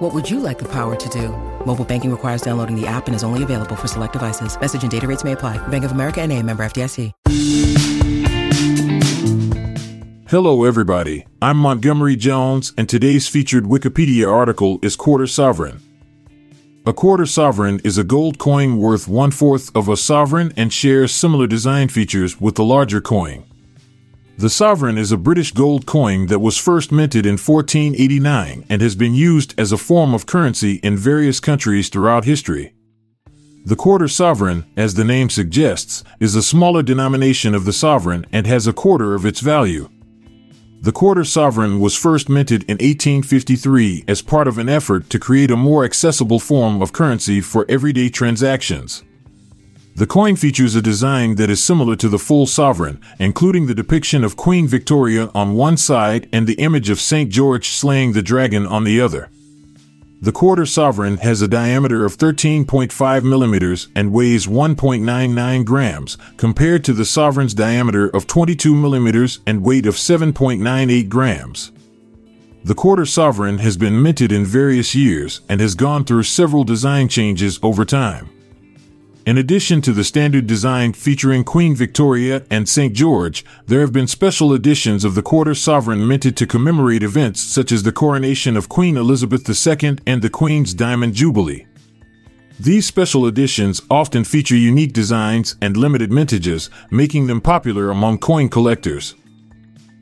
What would you like the power to do? Mobile banking requires downloading the app and is only available for select devices. Message and data rates may apply. Bank of America and a member FDIC. Hello, everybody. I'm Montgomery Jones, and today's featured Wikipedia article is Quarter Sovereign. A quarter sovereign is a gold coin worth one fourth of a sovereign and shares similar design features with the larger coin. The sovereign is a British gold coin that was first minted in 1489 and has been used as a form of currency in various countries throughout history. The quarter sovereign, as the name suggests, is a smaller denomination of the sovereign and has a quarter of its value. The quarter sovereign was first minted in 1853 as part of an effort to create a more accessible form of currency for everyday transactions. The coin features a design that is similar to the full sovereign, including the depiction of Queen Victoria on one side and the image of St. George slaying the dragon on the other. The quarter sovereign has a diameter of 13.5 millimeters and weighs 1.99 grams, compared to the sovereign's diameter of 22 millimeters and weight of 7.98 grams. The quarter sovereign has been minted in various years and has gone through several design changes over time. In addition to the standard design featuring Queen Victoria and St. George, there have been special editions of the quarter sovereign minted to commemorate events such as the coronation of Queen Elizabeth II and the Queen's Diamond Jubilee. These special editions often feature unique designs and limited mintages, making them popular among coin collectors.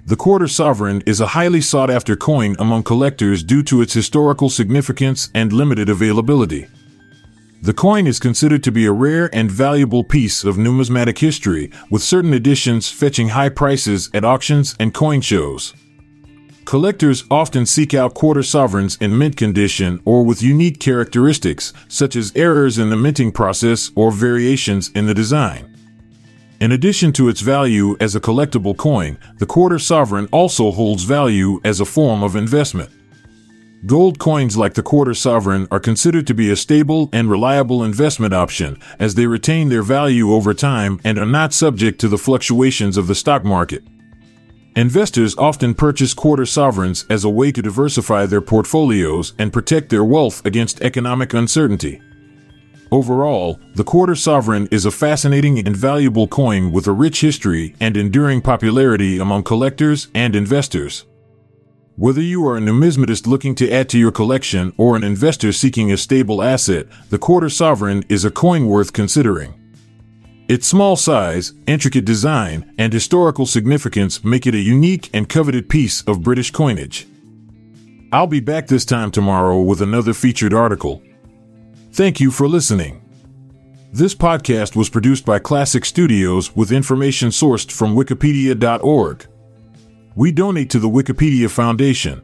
The quarter sovereign is a highly sought after coin among collectors due to its historical significance and limited availability. The coin is considered to be a rare and valuable piece of numismatic history, with certain editions fetching high prices at auctions and coin shows. Collectors often seek out quarter sovereigns in mint condition or with unique characteristics, such as errors in the minting process or variations in the design. In addition to its value as a collectible coin, the quarter sovereign also holds value as a form of investment. Gold coins like the quarter sovereign are considered to be a stable and reliable investment option as they retain their value over time and are not subject to the fluctuations of the stock market. Investors often purchase quarter sovereigns as a way to diversify their portfolios and protect their wealth against economic uncertainty. Overall, the quarter sovereign is a fascinating and valuable coin with a rich history and enduring popularity among collectors and investors. Whether you are a numismatist looking to add to your collection or an investor seeking a stable asset, the quarter sovereign is a coin worth considering. Its small size, intricate design, and historical significance make it a unique and coveted piece of British coinage. I'll be back this time tomorrow with another featured article. Thank you for listening. This podcast was produced by Klassic Studios with information sourced from Wikipedia.org. We donate to the Wikipedia Foundation,